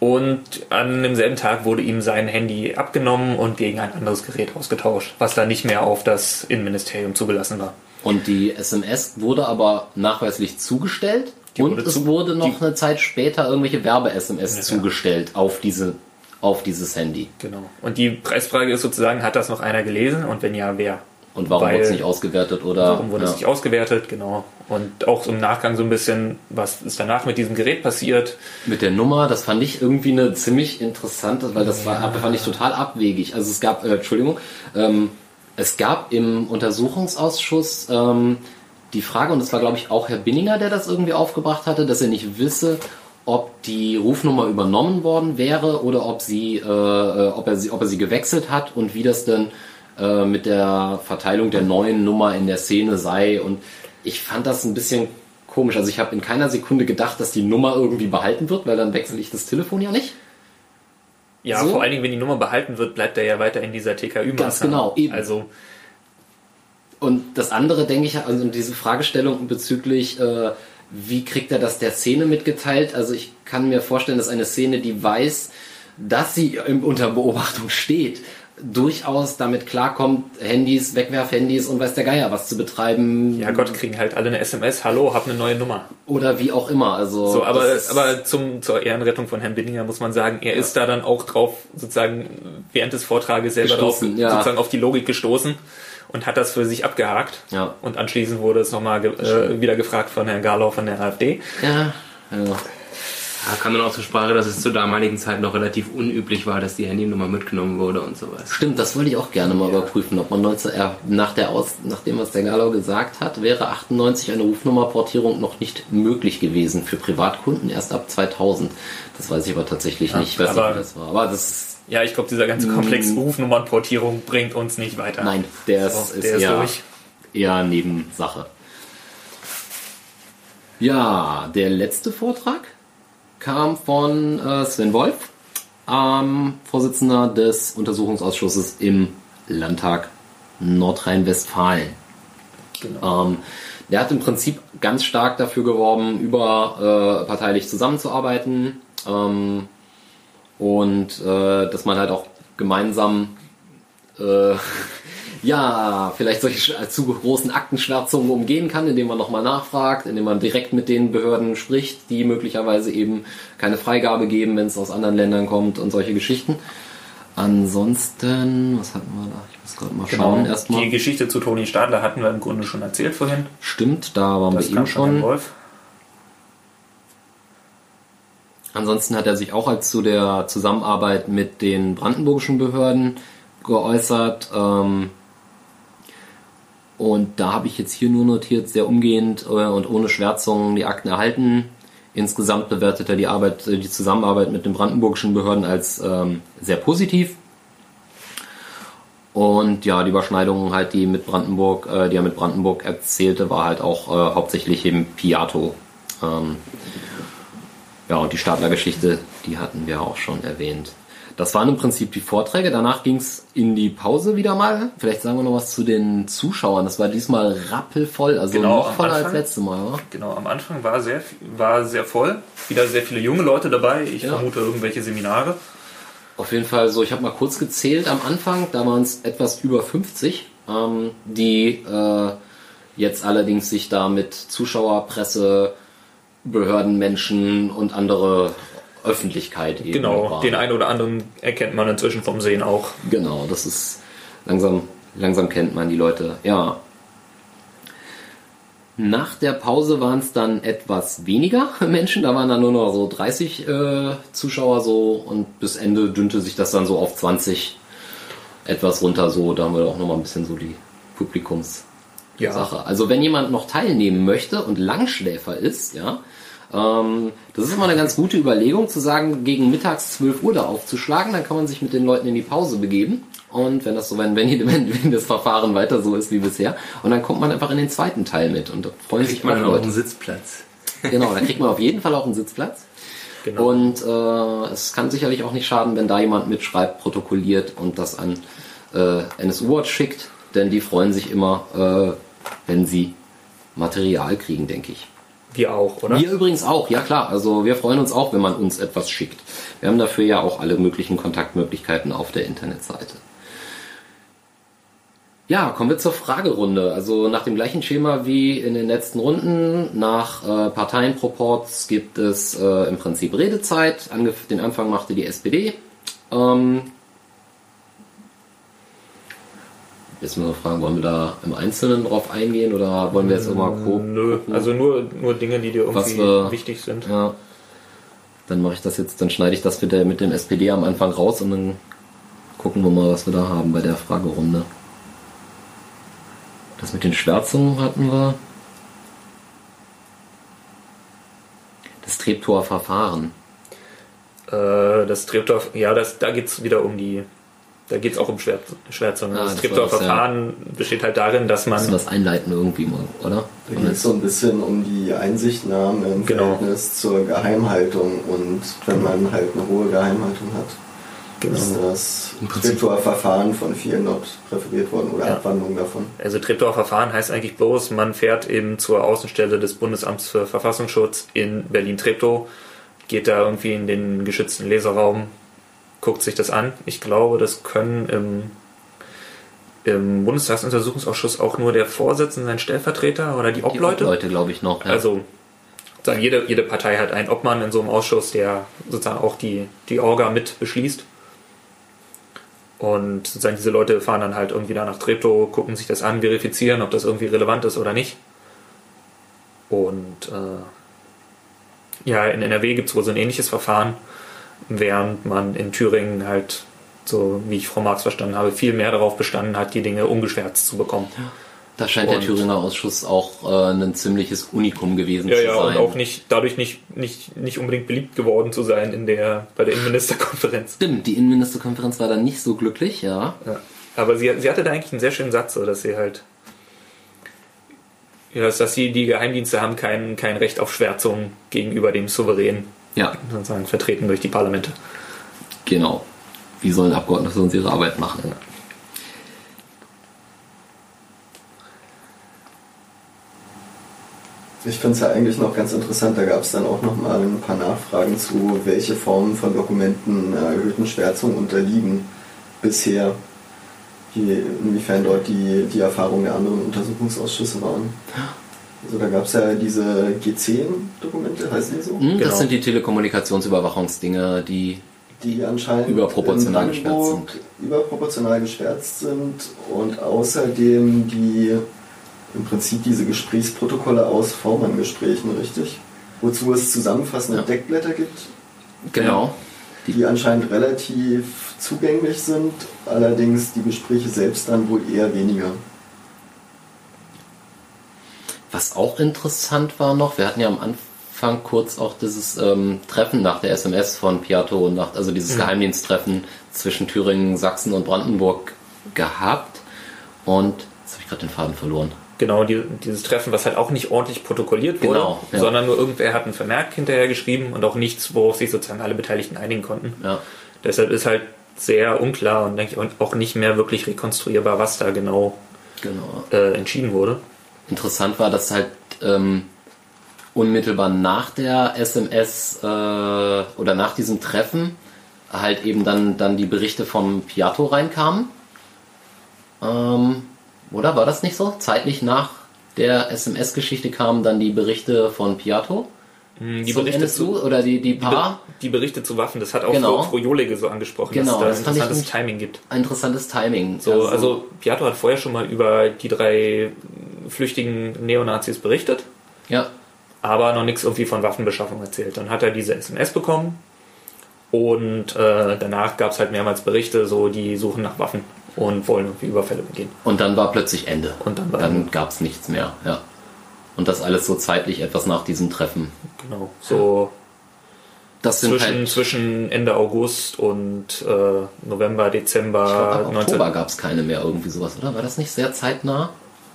Und an demselben Tag wurde ihm sein Handy abgenommen und gegen ein anderes Gerät ausgetauscht, was dann nicht mehr auf das Innenministerium zugelassen war. Und die SMS wurde aber nachweislich zugestellt. Die und wurde es zu- wurde noch eine Zeit später irgendwelche Werbe-SMS Ja. zugestellt auf diese auf dieses Handy. Genau. Und die Preisfrage ist sozusagen, hat das noch einer gelesen und wenn ja, wer? Und warum wurde es nicht ausgewertet oder Warum wurde ja. es nicht ausgewertet? Genau. Und auch im Nachgang so ein bisschen, was ist danach mit diesem Gerät passiert? mit der Nummer, das fand ich irgendwie eine ziemlich interessante, weil das war, fand ich total abwegig. Also es gab, äh, Entschuldigung, ähm, es gab im Untersuchungsausschuss ähm, die Frage, und das war glaube ich auch Herr Binninger, der das irgendwie aufgebracht hatte, dass er nicht wisse, ob die Rufnummer übernommen worden wäre oder ob sie, äh, äh, ob er sie, ob er sie gewechselt hat und wie das denn äh, mit der Verteilung der neuen Nummer in der Szene sei. Und ich fand das ein bisschen komisch. Also ich habe in keiner Sekunde gedacht, dass die Nummer irgendwie behalten wird, weil dann wechsle ich das Telefon ja nicht. Ja, So? vor allen Dingen, wenn die Nummer behalten wird, bleibt er ja weiter in dieser TKÜ-Maßnahme. Ganz genau, eben. Also, Und das andere denke ich, also diese Fragestellung bezüglich, äh, wie kriegt er das der Szene mitgeteilt? Also ich kann mir vorstellen, dass eine Szene, die weiß, dass sie unter Beobachtung steht, durchaus damit klarkommt, Handys, Wegwerfhandys und weiß der Geier was zu betreiben. Ja Gott, kriegen halt alle eine SMS, hallo, hab eine neue Nummer. Oder wie auch immer. Also So, aber, aber zum, zur Ehrenrettung von Herrn Bindinger muss man sagen, er ist da dann auch drauf sozusagen während des Vortrages selber drauf, ja. sozusagen auf die Logik gestoßen und hat das für sich abgehakt. Ja. Und anschließend wurde es nochmal ge äh, wieder gefragt von Herrn Garlau von der AfD. ja, ja. Da kam dann auch zur Sprache, dass es zur damaligen Zeit noch relativ unüblich war, dass die Handynummer mitgenommen wurde und sowas. Stimmt, das wollte ich auch gerne mal überprüfen, ob man 19, äh, nach, der Aus, nach dem, was der Galau gesagt hat, wäre 98 eine Rufnummerportierung noch nicht möglich gewesen für Privatkunden, erst ab 2000. Das weiß ich aber tatsächlich nicht. Ich weiß nicht, aber- wie das war. Aber das ist, Ja, ich glaube, dieser ganze Komplex Rufnummernportierung bringt uns nicht weiter. nein, der So, ist, ist, der ist eher, durch. eher Nebensache. Ja, der letzte Vortrag kam von äh, Sven Wolf, ähm, Vorsitzender des Untersuchungsausschusses im Landtag Nordrhein-Westfalen. Ähm, der hat im Prinzip ganz stark dafür geworben, überparteilich zusammenzuarbeiten ähm, und äh, dass man halt auch gemeinsam äh, <laughs> ja, vielleicht solche sch- zu großen Aktenschwärzungen umgehen kann, indem man nochmal nachfragt, indem man direkt mit den Behörden spricht, die möglicherweise eben keine Freigabe geben, wenn es aus anderen Ländern kommt und solche Geschichten. Ansonsten, was hatten wir da? Ich muss gerade mal schauen Genau. erstmal. Die Geschichte zu Toni Stadler hatten wir im Grunde schon erzählt vorhin. Stimmt, da waren Das wir eben schon. Wolf. Ansonsten hat er sich auch als zu der Zusammenarbeit mit den brandenburgischen Behörden geäußert. Ähm, und da habe ich jetzt hier nur notiert, sehr umgehend äh, und ohne Schwärzungen die Akten erhalten. Insgesamt bewertet er die Arbeit, äh, die Zusammenarbeit mit den brandenburgischen Behörden als ähm, sehr positiv. Und ja, die Überschneidungen halt, die mit Brandenburg, äh, die er mit Brandenburg erzählte, war halt auch äh, hauptsächlich eben Piato. Ähm, ja, und die Stadler-Geschichte, die hatten wir auch schon erwähnt. Das waren im Prinzip die Vorträge. Danach ging's in die Pause wieder mal. Vielleicht sagen wir noch was zu den Zuschauern. Das war diesmal rappelvoll, also Genau, noch voller als Anfang. letztes Mal. Oder? Genau, am Anfang war sehr, war sehr voll. Wieder sehr viele junge Leute dabei. Ich Ja. vermute irgendwelche Seminare. Auf jeden Fall so, ich habe mal kurz gezählt am Anfang, da waren es etwas über 50, ähm, die äh, jetzt allerdings sich da mit Zuschauer, Presse, Behördenmenschen und andere Öffentlichkeit eben Genau, waren. den einen oder anderen erkennt man inzwischen vom Sehen auch. Genau, das ist langsam, langsam kennt man die Leute. Ja. Nach der Pause waren es dann etwas weniger <laughs> Menschen, da waren dann nur noch so 30 äh, Zuschauer so und bis Ende dünnte sich das dann so auf 20 etwas runter so. Da haben wir auch noch mal ein bisschen so die Publikumssache. Ja. Also wenn jemand noch teilnehmen möchte und Langschläfer ist, ja, ähm, das ist immer eine ganz gute Überlegung, zu sagen, gegen mittags 12 Uhr da aufzuschlagen, dann kann man sich mit den Leuten in die Pause begeben. Und wenn das so, wenn, wenn, <laughs> wenn, das Verfahren weiter so ist wie bisher, und dann kommt man einfach in den zweiten Teil mit und da freuen sich Kriegt man auch dann auch Leute. einen Sitzplatz. <laughs> Genau, da kriegt man auf jeden Fall auch einen Sitzplatz. Genau. Und äh, es kann sicherlich auch nicht schaden, wenn da jemand mitschreibt, protokolliert und das an äh, NSU Watch schickt, denn die freuen sich immer, äh, wenn sie Material kriegen, denke ich. Wir auch, oder? Wir übrigens auch, ja klar. Also wir freuen uns auch, wenn man uns etwas schickt. Wir haben dafür ja auch alle möglichen Kontaktmöglichkeiten auf der Internetseite. Ja, kommen wir zur Fragerunde. Also nach dem gleichen Schema wie in den letzten Runden, nach äh, Parteienproports gibt es äh, im Prinzip Redezeit. Angef den Anfang machte die SPD. Ähm, jetzt müssen wir fragen, wollen wir da im Einzelnen drauf eingehen oder wollen wir jetzt immer grob Nö, also nur, nur Dinge, die dir irgendwie wir- wichtig sind. ja. Dann mache ich das jetzt, dann schneide ich das mit, der, mit dem SPD am Anfang raus und dann gucken wir mal, was wir da haben bei der Fragerunde. Das mit den Schwärzungen hatten wir. Das Treptower-Verfahren. Äh, das Treptower, ja, das, da geht's wieder um die, da geht's auch um Schwär, Schwärzungen. Ah, das das das, ja. Verfahren besteht halt darin, dass Müssen wir man, das einleiten irgendwie mal, oder? Da geht es so ein bisschen um die Einsichtnahme im Genau. Verhältnis zur Geheimhaltung und wenn man halt eine hohe Geheimhaltung hat, Genau. ist das Treptower-Verfahren von vielen dort präferiert worden oder Ja. Abwandlung davon. also Treptower Verfahren heißt eigentlich bloß, man fährt eben zur Außenstelle des Bundesamts für Verfassungsschutz in Berlin-Treptow, geht da irgendwie in den geschützten Leseraum, guckt sich das an. Ich glaube, das können im, im Bundestagsuntersuchungsausschuss auch nur der Vorsitzende, sein Stellvertreter oder die Die Obleute. Leute, glaube ich, noch. Ja. Also sagen, jede, jede Partei hat einen Obmann in so einem Ausschuss, der sozusagen auch die, die Orga mit beschließt. Und sozusagen diese Leute fahren dann halt irgendwie da nach Treptow, gucken sich das an, verifizieren, ob das irgendwie relevant ist oder nicht. Und äh, ja, in NRW gibt es wohl so ein ähnliches Verfahren, während man in Thüringen halt, so wie ich Frau Marx verstanden habe, viel mehr darauf bestanden hat, die Dinge ungeschwärzt zu bekommen. da scheint der und- Thüringer Ausschuss auch äh, ein ziemliches Unikum gewesen Ja, zu ja, sein. und auch nicht, dadurch nicht, nicht, nicht unbedingt beliebt geworden zu sein in der, bei der Innenministerkonferenz. Stimmt, die Innenministerkonferenz war dann nicht so glücklich, ja. Ja. Aber sie, sie hatte da eigentlich einen sehr schönen Satz, so dass sie halt, ja, dass, dass sie, die Geheimdienste haben kein, kein Recht auf Schwärzung gegenüber dem Souverän, Ja, sozusagen vertreten durch die Parlamente. genau. Wie sollen Abgeordnete sonst ihre Arbeit machen? Ich finde es ja eigentlich noch ganz interessant, da gab es dann auch noch mal ein paar Nachfragen zu, welche Formen von Dokumenten einer erhöhten Schwärzung unterliegen bisher, wie, inwiefern dort die, die Erfahrungen der anderen Untersuchungsausschüsse waren. Also da gab es ja diese G10-Dokumente, heißen die so? Hm, Genau. Das sind die Telekommunikationsüberwachungsdinge, die die anscheinend Überproportional in geschwärzt Brandenburg überproportional geschwärzt sind und außerdem die im Prinzip diese Gesprächsprotokolle aus V-Mann-Gesprächen, richtig? Wozu es zusammenfassende Ja. Deckblätter gibt, genau. die anscheinend relativ zugänglich sind, allerdings die Gespräche selbst dann wohl eher weniger. Was auch interessant war noch, wir hatten ja am Anfang kurz auch dieses ähm, Treffen nach der SMS von Piatto und nach, also dieses Geheimdiensttreffen zwischen Thüringen, Sachsen und Brandenburg gehabt. Und jetzt habe ich gerade den Faden verloren. Genau, die, dieses Treffen, was halt auch nicht ordentlich protokolliert wurde, Genau, ja. sondern nur irgendwer hat einen Vermerk hinterher geschrieben und auch nichts, worauf sich sozusagen alle Beteiligten einigen konnten. Ja. Deshalb ist halt sehr unklar und denke ich auch nicht mehr wirklich rekonstruierbar, was da genau Genau. äh, entschieden wurde. Interessant war, dass halt ähm, unmittelbar nach der SMS äh, oder nach diesem Treffen halt eben dann, dann die Berichte vom Piatto reinkamen. Ähm, oder war das nicht so? Zeitlich nach der SMS-Geschichte kamen dann die Berichte von Piatto Hm, Die Berichte NSU zu, oder die, die Paar. Die Berichte zu Waffen, das hat auch Genau. Jolige so angesprochen, Genau, dass es das da ich interessantes Timing gibt. Ein interessantes Timing. So, also Piatto hat vorher schon mal über die drei flüchtigen Neonazis berichtet, ja, aber noch nichts irgendwie von Waffenbeschaffung erzählt. Dann hat er diese SMS bekommen und äh, danach gab es halt mehrmals Berichte, so die suchen nach Waffen und wollen irgendwie Überfälle begehen. und dann war plötzlich Ende. Und dann war Dann gab es nichts mehr. Ja. Und das alles so zeitlich etwas nach diesem Treffen. genau so Das zwischen, halt zwischen Ende August und äh, November, Dezember Ich glaub, ab 19 Oktober gab es keine mehr irgendwie sowas, oder? War das nicht sehr zeitnah?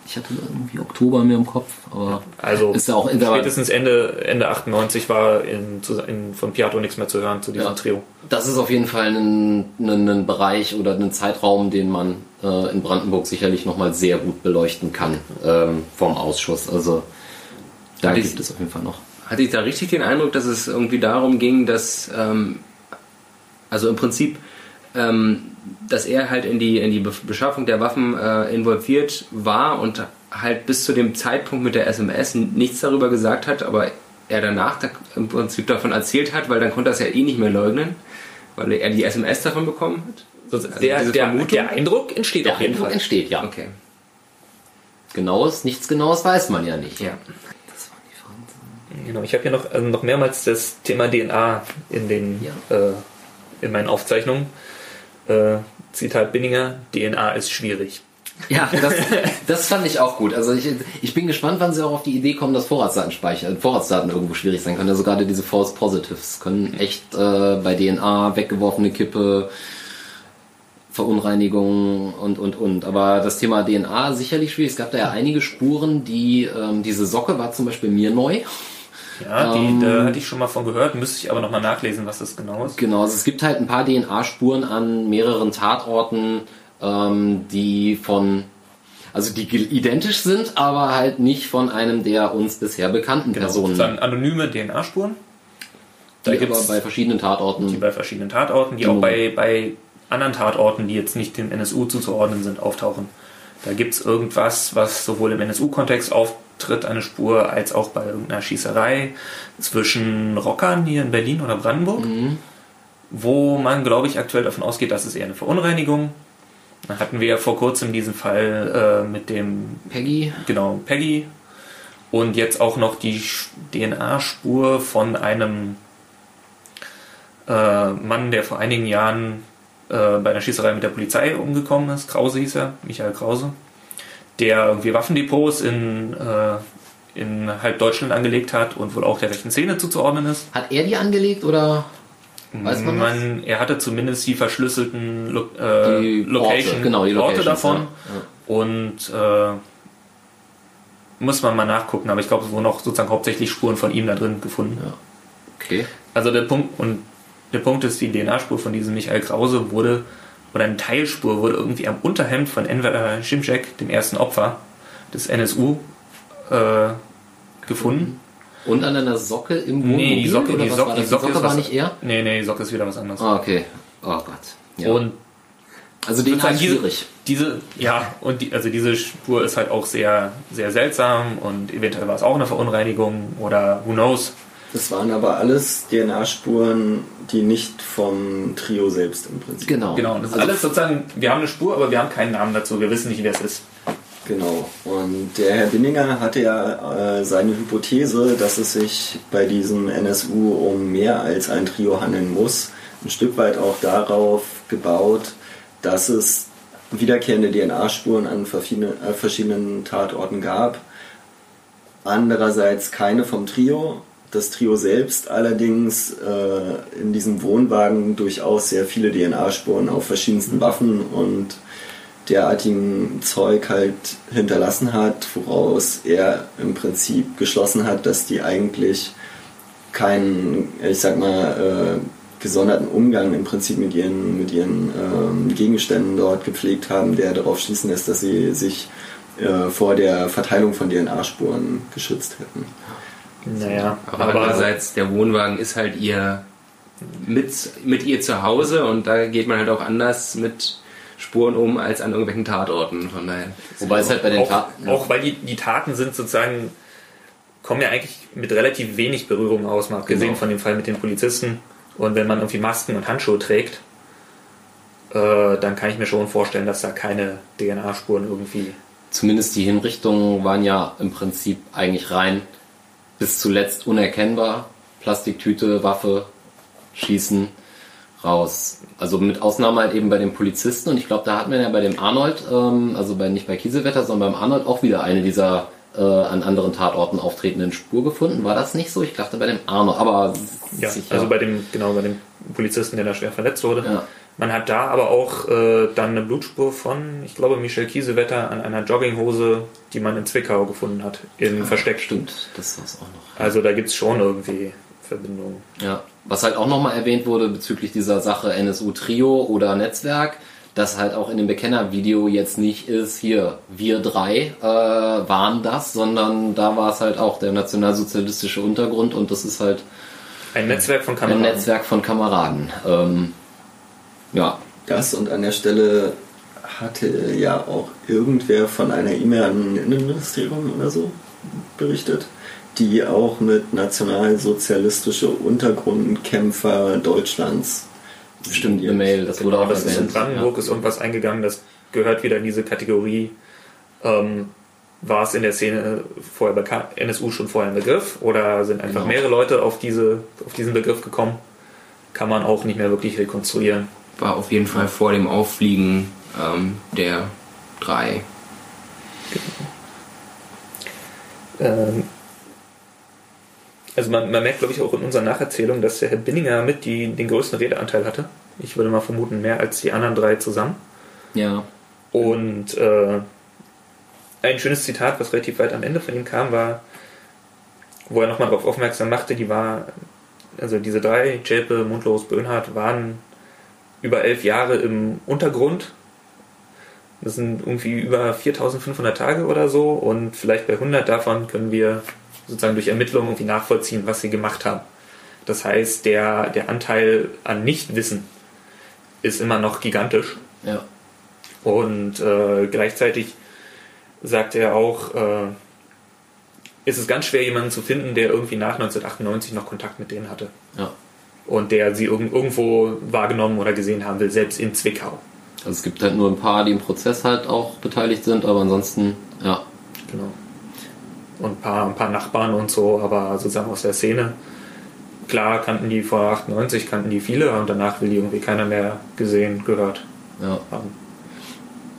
Ich hatte irgendwie Oktober mir im Kopf, aber Also ist ja auch in der, spätestens Ende, Ende 98 war in, in, von Piatto nichts mehr zu hören zu diesem Ja. Trio. das ist auf jeden Fall ein, ein, ein Bereich oder ein Zeitraum, den man äh, in Brandenburg sicherlich nochmal sehr gut beleuchten kann ähm, vom Ausschuss. Also da Hatte gibt ich- es auf jeden Fall noch. Hatte ich da richtig den Eindruck, dass es irgendwie darum ging, dass, ähm, also im Prinzip, ähm, dass er halt in die, in die Be- Beschaffung der Waffen äh, involviert war und halt bis zu dem Zeitpunkt mit der SMS nichts darüber gesagt hat, aber er danach da im Prinzip davon erzählt hat, weil dann konnte er es ja eh nicht mehr leugnen, weil er die SMS davon bekommen hat. So, Also der, der, der Eindruck entsteht Der auf jeden Eindruck Fall. entsteht, ja. Okay. Genaues, nichts Genaues weiß man ja nicht. Ja. Das waren die Fragen. Genau, ich habe hier noch, also noch mehrmals das Thema DNA in, den, äh, in meinen Aufzeichnungen. Äh, Zitat Binninger, DNA ist schwierig. Ja, das, das fand ich auch gut. Also ich, ich bin gespannt, wann sie auch auf die Idee kommen, dass Vorratsdaten speichern, Vorratsdaten irgendwo schwierig sein können. Also gerade diese False Positives können echt äh, bei DNA weggeworfene Kippe, Verunreinigungen und und und. Aber das Thema DNA sicherlich schwierig. Es gab da ja einige Spuren, die ähm, diese Socke war zum Beispiel mir neu. Ja, Ähm. die, da hatte ich schon mal von gehört, müsste ich aber nochmal nachlesen, was das genau ist. Genau, also es gibt halt ein paar DNA-Spuren an mehreren Tatorten, ähm, die von, also die identisch sind, aber halt nicht von einem der uns bisher bekannten Genau, Personen. sozusagen anonyme DNA-Spuren. Da die aber bei verschiedenen Tatorten. die bei verschiedenen Tatorten, die auch bei, bei anderen Tatorten, die jetzt nicht dem NSU zuzuordnen sind, auftauchen. Da gibt es irgendwas, was sowohl im NSU-Kontext auftritt, eine Spur, als auch bei irgendeiner Schießerei zwischen Rockern hier in Berlin oder Brandenburg, wo man, glaube ich, aktuell davon ausgeht, dass es eher eine Verunreinigung. Da hatten wir ja vor kurzem diesen Fall äh, mit dem Peggy. genau, Peggy. Und jetzt auch noch die DNA-Spur von einem äh, Mann, der vor einigen Jahren äh, bei einer Schießerei mit der Polizei umgekommen ist. Krause hieß er, Michael Krause. Der irgendwie Waffendepots in, äh, in halb Deutschland angelegt hat und wohl auch der rechten Szene zuzuordnen ist. Hat er die angelegt oder weiß man, das? Man, er hatte zumindest die verschlüsselten Lo äh, Die Location, Orte, genau, die Orte davon. Ja. Und äh, muss man mal nachgucken, aber ich glaube, es wurden auch sozusagen hauptsächlich Spuren von ihm da drin gefunden. Ja. Okay. Also der Punkt und der Punkt ist, die DNA-Spur von diesem Michael Krause wurde, oder eine Teilspur wurde irgendwie am Unterhemd von Enver Şimşek, dem ersten Opfer des NSU, äh, gefunden. Und an einer Socke im Wohnmobil? Nee, die Socke, die Socke, war die? Socke, war was, nicht er? Nee, nee, die Socke ist wieder was anderes. Ah, okay. Oh Gott. Ja. Und also sozusagen ist diese, schwierig. diese, ja, und die, also diese Spur ist halt auch sehr, sehr seltsam und eventuell war es auch eine Verunreinigung oder who knows. Das waren aber alles DNA-Spuren, die nicht vom Trio selbst im Prinzip. Genau. Genau, das ist Also- alles sozusagen, wir haben eine Spur, aber wir haben keinen Namen dazu, wir wissen nicht, wer es ist. Genau. Und der Herr Binninger hatte ja äh, seine Hypothese, dass es sich bei diesem NSU um mehr als ein Trio handeln muss, ein Stück weit auch darauf gebaut, dass es wiederkehrende DNA-Spuren an verschiedenen, äh, verschiedenen Tatorten gab. Andererseits keine vom Trio. Das Trio selbst allerdings äh, in diesem Wohnwagen durchaus sehr viele DNA-Spuren auf verschiedensten Waffen und derartigem Zeug halt hinterlassen hat, woraus er im Prinzip geschlossen hat, dass die eigentlich keinen, ich sag mal, äh, gesonderten Umgang im Prinzip mit ihren, mit ihren ähm, Gegenständen dort gepflegt haben, der darauf schließen lässt, dass sie sich äh, vor der Verteilung von DNA-Spuren geschützt hätten. Naja, Aber, andererseits, der Wohnwagen ist halt ihr mit, mit ihr zu Hause und da geht man halt auch anders mit Spuren um als an irgendwelchen Tatorten. Von daher. Wobei es halt bei den auch, Taten. auch weil die, die Taten sind sozusagen, kommen ja eigentlich mit relativ wenig Berührung aus, mal abgesehen Genau. von dem Fall mit den Polizisten. Und wenn man irgendwie Masken und Handschuhe trägt, äh, dann kann ich mir schon vorstellen, dass da keine DNA-Spuren irgendwie. Zumindest die Hinrichtungen waren ja im Prinzip eigentlich rein bis zuletzt unerkennbar. Plastiktüte, Waffe, Schießen, raus. Also mit Ausnahme halt eben bei den Polizisten und ich glaube, da hatten wir ja bei dem Arnold, ähm, also bei, nicht bei Kieselwetter, sondern beim Arnold auch wieder eine dieser äh, an anderen Tatorten auftretenden Spur gefunden. War das nicht so? Ich dachte bei dem Arnold, aber Ja, sicher. also bei dem, genau, bei dem Polizisten, der da schwer verletzt wurde. Ja. Man hat da aber auch äh, dann eine Blutspur von, ich glaube, Michel Kiesewetter an einer Jogginghose, die man in Zwickau gefunden hat, im Versteck. Stimmt, das war's auch noch. Also da gibt's schon irgendwie Verbindungen. Ja, was halt auch nochmal erwähnt wurde bezüglich dieser Sache NSU Trio oder Netzwerk, dass halt auch in dem Bekennervideo jetzt nicht ist, hier, wir drei äh, waren das, sondern da war es halt auch der nationalsozialistische Untergrund und das ist halt Ein Netzwerk von ein Kameraden. Netzwerk von Kameraden. Ähm, ja, Das und an der Stelle hatte ja auch irgendwer von einer E-Mail an Innenministerium oder so berichtet, die auch mit nationalsozialistische Untergrundkämpfer Deutschlands bestimmt eine Mail, das wurde Genau, auch das ist in. Brandenburg Ja. ist irgendwas eingegangen, das gehört wieder in diese Kategorie. Ähm, war es in der Szene vorher bei K- NSU schon vorher ein Begriff oder sind einfach Genau. mehrere Leute auf, diese, auf diesen Begriff gekommen? Kann man auch nicht mehr wirklich rekonstruieren. War auf jeden Fall vor dem Auffliegen ähm, der drei. Ähm, also man, man merkt, glaube ich, auch in unserer Nacherzählung, dass der Herr Binninger mit die, den größten Redeanteil hatte. Ich würde mal vermuten, mehr als die anderen drei zusammen. ja, Und äh, ein schönes Zitat, was relativ weit am Ende von ihm kam, war, wo er nochmal darauf aufmerksam machte, die war, also diese drei, Zschäpe, Mundlos, Böhnhardt, waren über elf Jahre im Untergrund. Das sind irgendwie über 4500 Tage oder so und vielleicht bei 100 davon können wir sozusagen durch Ermittlungen irgendwie nachvollziehen, was sie gemacht haben. Das heißt, der, der Anteil an Nichtwissen ist immer noch gigantisch. Ja. Und äh, gleichzeitig sagt er auch, äh, ist es ganz schwer, jemanden zu finden, der irgendwie nach 1998 noch Kontakt mit denen hatte. Ja. Und der sie irg irgendwo wahrgenommen oder gesehen haben will, selbst in Zwickau. Also es gibt halt nur ein paar, die im Prozess halt auch beteiligt sind, aber ansonsten, ja. Genau. Und ein paar, ein paar Nachbarn und so, aber sozusagen aus der Szene. Klar kannten die vor 98, kannten die viele und danach will die irgendwie keiner mehr gesehen, gehört ja. haben.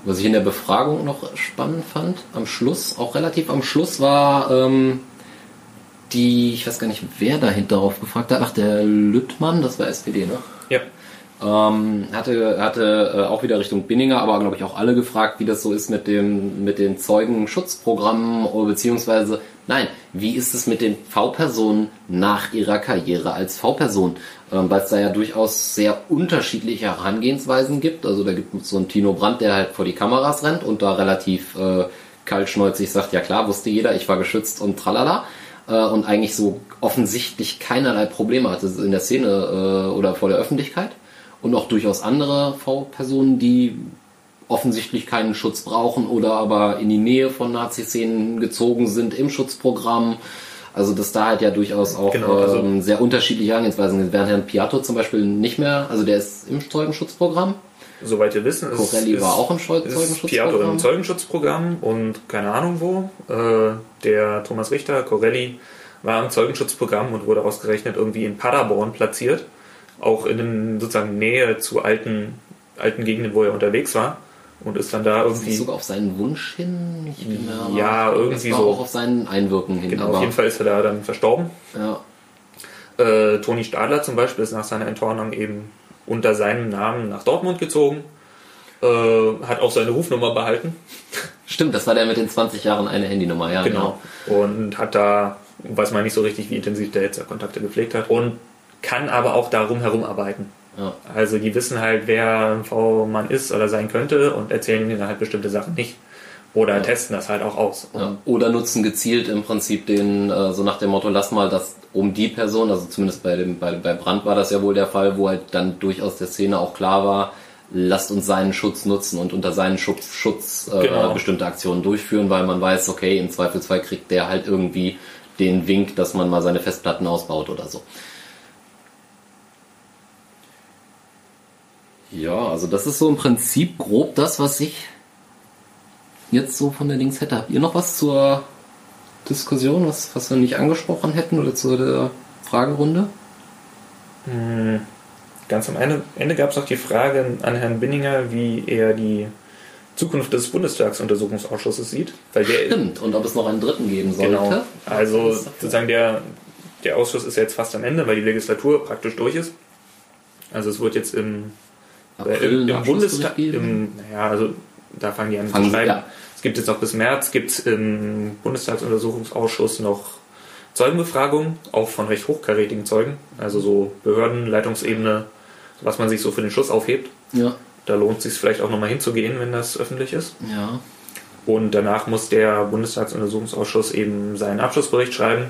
Was ich in der Befragung noch spannend fand, am Schluss, auch relativ am Schluss, war ähm, die, ich weiß gar nicht, wer dahinter darauf gefragt hat, ach, der Lüttmann, das war SPD, ne? Ja. Ähm, hatte hatte äh, auch wieder Richtung Binninger, aber glaube ich auch alle gefragt, wie das so ist mit dem mit den Zeugenschutzprogrammen oder beziehungsweise nein, wie ist es mit den V-Personen nach ihrer Karriere als V-Person, ähm, weil es da ja durchaus sehr unterschiedliche Herangehensweisen gibt. Also da gibt es so einen Tino Brandt, der halt vor die Kameras rennt und da relativ äh, kaltschnäuzig sagt, ja klar, wusste jeder, ich war geschützt und tralala äh, und eigentlich so offensichtlich keinerlei Probleme hatte in der Szene äh, oder vor der Öffentlichkeit und auch durchaus andere V-Personen, die offensichtlich keinen Schutz brauchen oder aber in die Nähe von Nazi-Szenen gezogen sind im Schutzprogramm. Also dass da halt ja durchaus auch Genau, also- ähm, sehr unterschiedliche Herangehensweisen sind. Während Herrn Piatto zum Beispiel nicht mehr, also der ist im Zeugenschutzprogramm. Soweit wir wissen, ist, Corelli ist, war auch im ist Piatto im Zeugenschutzprogramm. Zeugenschutzprogramm und keine Ahnung wo. Äh, der Thomas Richter, Corelli, war im Zeugenschutzprogramm und wurde ausgerechnet irgendwie in Paderborn platziert. Auch in sozusagen Nähe zu alten, alten Gegenden, wo er unterwegs war. Und ist dann da Ist irgendwie. das sogar auf seinen Wunsch hin? Ich bin aber- Ja, irgendwie so. auch auf seinen Einwirken hin. Genau, auf jeden Fall ist er da dann verstorben. Ja, Äh, Toni Stadler zum Beispiel ist nach seiner Enttarnung eben unter seinem Namen nach Dortmund gezogen. Äh, hat auch seine Rufnummer behalten. stimmt, das war der mit den 20 Jahren eine Handynummer, ja. Genau. Und hat da, weiß man nicht so richtig, wie intensiv der jetzt Kontakte gepflegt hat. Und kann aber auch darum herum arbeiten. Ja. Also die wissen halt, wer ein V-Mann ist oder sein könnte und erzählen ihnen halt bestimmte Sachen nicht. Oder testen das halt auch aus. Ja. Oder nutzen gezielt im Prinzip den, äh, so nach dem Motto, lass mal das um die Person, also zumindest bei dem, bei, bei Brandt war das ja wohl der Fall, wo halt dann durchaus der Szene auch klar war, lasst uns seinen Schutz nutzen und unter seinen Schutz, Schutz äh, Genau. bestimmte Aktionen durchführen, weil man weiß, okay, im Zweifelsfall kriegt der halt irgendwie den Wink, dass man mal seine Festplatten ausbaut oder so. Ja, also das ist so im Prinzip grob das, was ich jetzt so von der Dings hätte. Habt ihr noch was zur Diskussion, was, was wir nicht angesprochen hätten oder zu der Fragerunde? Hm, Ganz am Ende, Ende gab es noch die Frage an Herrn Binninger, wie er die Zukunft des Bundestagsuntersuchungsausschusses sieht. Weil der, Stimmt, und ob es noch einen dritten geben sollte. Genau. Also sozusagen der, der Ausschuss ist jetzt fast am Ende, weil die Legislatur praktisch durch ist. Also es wird jetzt im, April im, einen im Bundestag, im, naja, also da fangen die an Fangen zu schreiben. ja. Es gibt jetzt noch bis März, gibt es im Bundestagsuntersuchungsausschuss noch Zeugenbefragungen, auch von recht hochkarätigen Zeugen, also so Behörden, Leitungsebene, was man sich so für den Schluss aufhebt. Ja, Da lohnt es sich vielleicht auch nochmal hinzugehen, wenn das öffentlich ist. ja. Und danach muss der Bundestagsuntersuchungsausschuss eben seinen Abschlussbericht schreiben,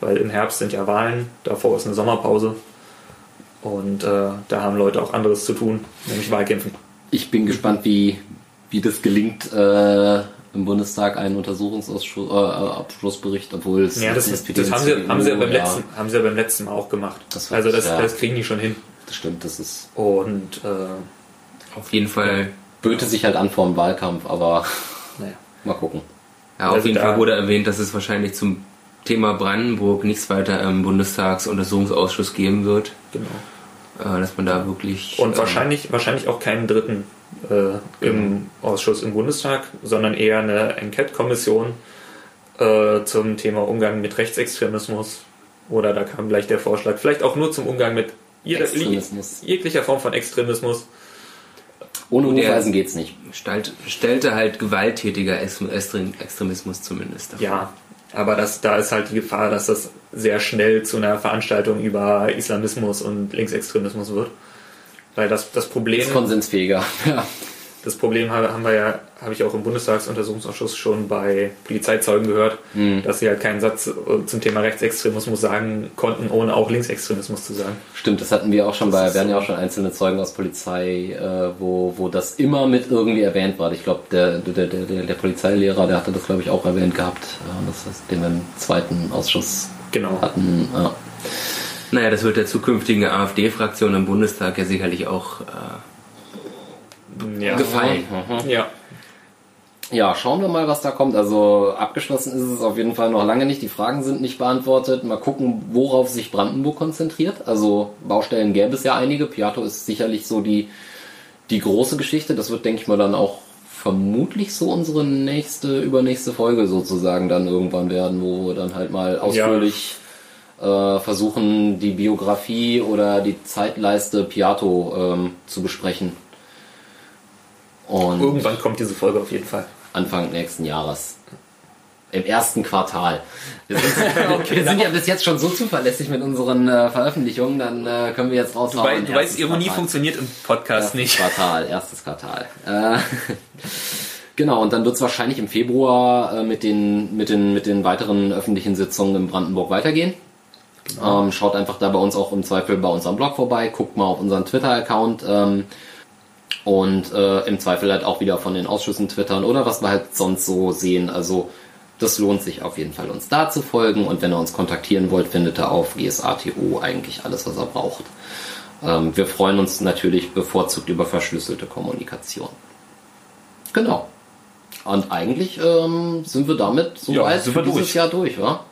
weil im Herbst sind ja Wahlen, davor ist eine Sommerpause. Und äh, da haben Leute auch anderes zu tun, nämlich Wahlkämpfen. Ich bin gespannt, wie, wie das gelingt, äh, im Bundestag einen Untersuchungsausschuss, äh, Abschlussbericht, obwohl es Ja, das, ist, das haben, sie, haben, sie ja beim ja, letzten, haben sie ja beim letzten Mal auch gemacht. Das also das, ja. das kriegen die schon hin. Das stimmt, das ist. Und äh, Auf jeden Fall, Böte sich halt an vor dem Wahlkampf, aber naja. <laughs> mal gucken. ja, auf Also jeden Fall wurde erwähnt, dass es wahrscheinlich zum Thema Brandenburg nichts weiter im Bundestagsuntersuchungsausschuss geben wird. Genau. Äh, dass man da wirklich. Und äh, wahrscheinlich, wahrscheinlich auch keinen dritten äh, im Ausschuss im Bundestag, sondern eher eine Enquete-Kommission äh, zum Thema Umgang mit Rechtsextremismus. Oder da kam gleich der Vorschlag, vielleicht auch nur zum Umgang mit jeder, jeglicher Form von Extremismus. Ohne Der- Hufeisen geht's nicht. Stellt, stellte halt gewalttätiger Ex- Extrem- Extremismus zumindest. davor. Ja, aber das, da ist halt die Gefahr, dass das sehr schnell zu einer Veranstaltung über Islamismus und Linksextremismus wird. Weil das, das Problem. Ist konsensfähiger. <laughs> Ja. das Problem habe, haben wir ja, habe ich auch im Bundestagsuntersuchungsausschuss schon bei Polizeizeugen gehört, Mhm. dass sie halt keinen Satz äh, zum Thema Rechtsextremismus sagen konnten, ohne auch Linksextremismus zu sagen. Stimmt, das hatten wir auch schon bei, wir hatten ja auch schon einzelne Zeugen aus Polizei, äh, wo, wo das immer mit irgendwie erwähnt war. Ich glaube, der, der, der, der, Polizeilehrer, der hatte das, glaube ich, auch erwähnt gehabt, äh, das den wir im zweiten Ausschuss Genau. hatten. Ja. Naja, das wird der zukünftigen AfD-Fraktion im Bundestag ja sicherlich auch äh, Ja. gefallen. Ja. Ja, schauen wir mal, was da kommt. Also abgeschlossen ist es auf jeden Fall noch lange nicht. Die Fragen sind nicht beantwortet. Mal gucken, worauf sich Brandenburg konzentriert. Also Baustellen gäbe es ja einige. Piato ist sicherlich so die, die große Geschichte. Das wird, denke ich mal, dann auch vermutlich so unsere nächste, übernächste Folge sozusagen dann irgendwann werden, wo wir dann halt mal ausführlich äh, versuchen, die Biografie oder die Zeitleiste Piato ähm, zu besprechen. Und Irgendwann kommt diese Folge auf jeden Fall. Anfang nächsten Jahres. Im ersten Quartal. Wir sind, <laughs> <laughs> wir sind ja bis jetzt schon so zuverlässig mit unseren äh, Veröffentlichungen, dann äh, können wir jetzt raushauen. Weil, du weißt, Ironie Quartal. funktioniert im Podcast Erstes nicht. Quartal, erstes Quartal. Äh, <laughs> genau, und dann wird es wahrscheinlich im Februar äh, mit, den, mit, den, mit den weiteren öffentlichen Sitzungen in Brandenburg weitergehen. Genau. Ähm, schaut einfach da bei uns auch im Zweifel bei unserem Blog vorbei, guckt mal auf unseren Twitter-Account ähm, und äh, im Zweifel halt auch wieder von den Ausschüssen twittern oder was wir halt sonst so sehen. Also das lohnt sich auf jeden Fall, uns da zu folgen und wenn ihr uns kontaktieren wollt, findet ihr auf GSATO eigentlich alles, was ihr braucht. Ähm, wir freuen uns natürlich bevorzugt über verschlüsselte Kommunikation. Genau. Und eigentlich ähm, sind wir damit Ja, soweit sind für dieses durch. Jahr durch, wa?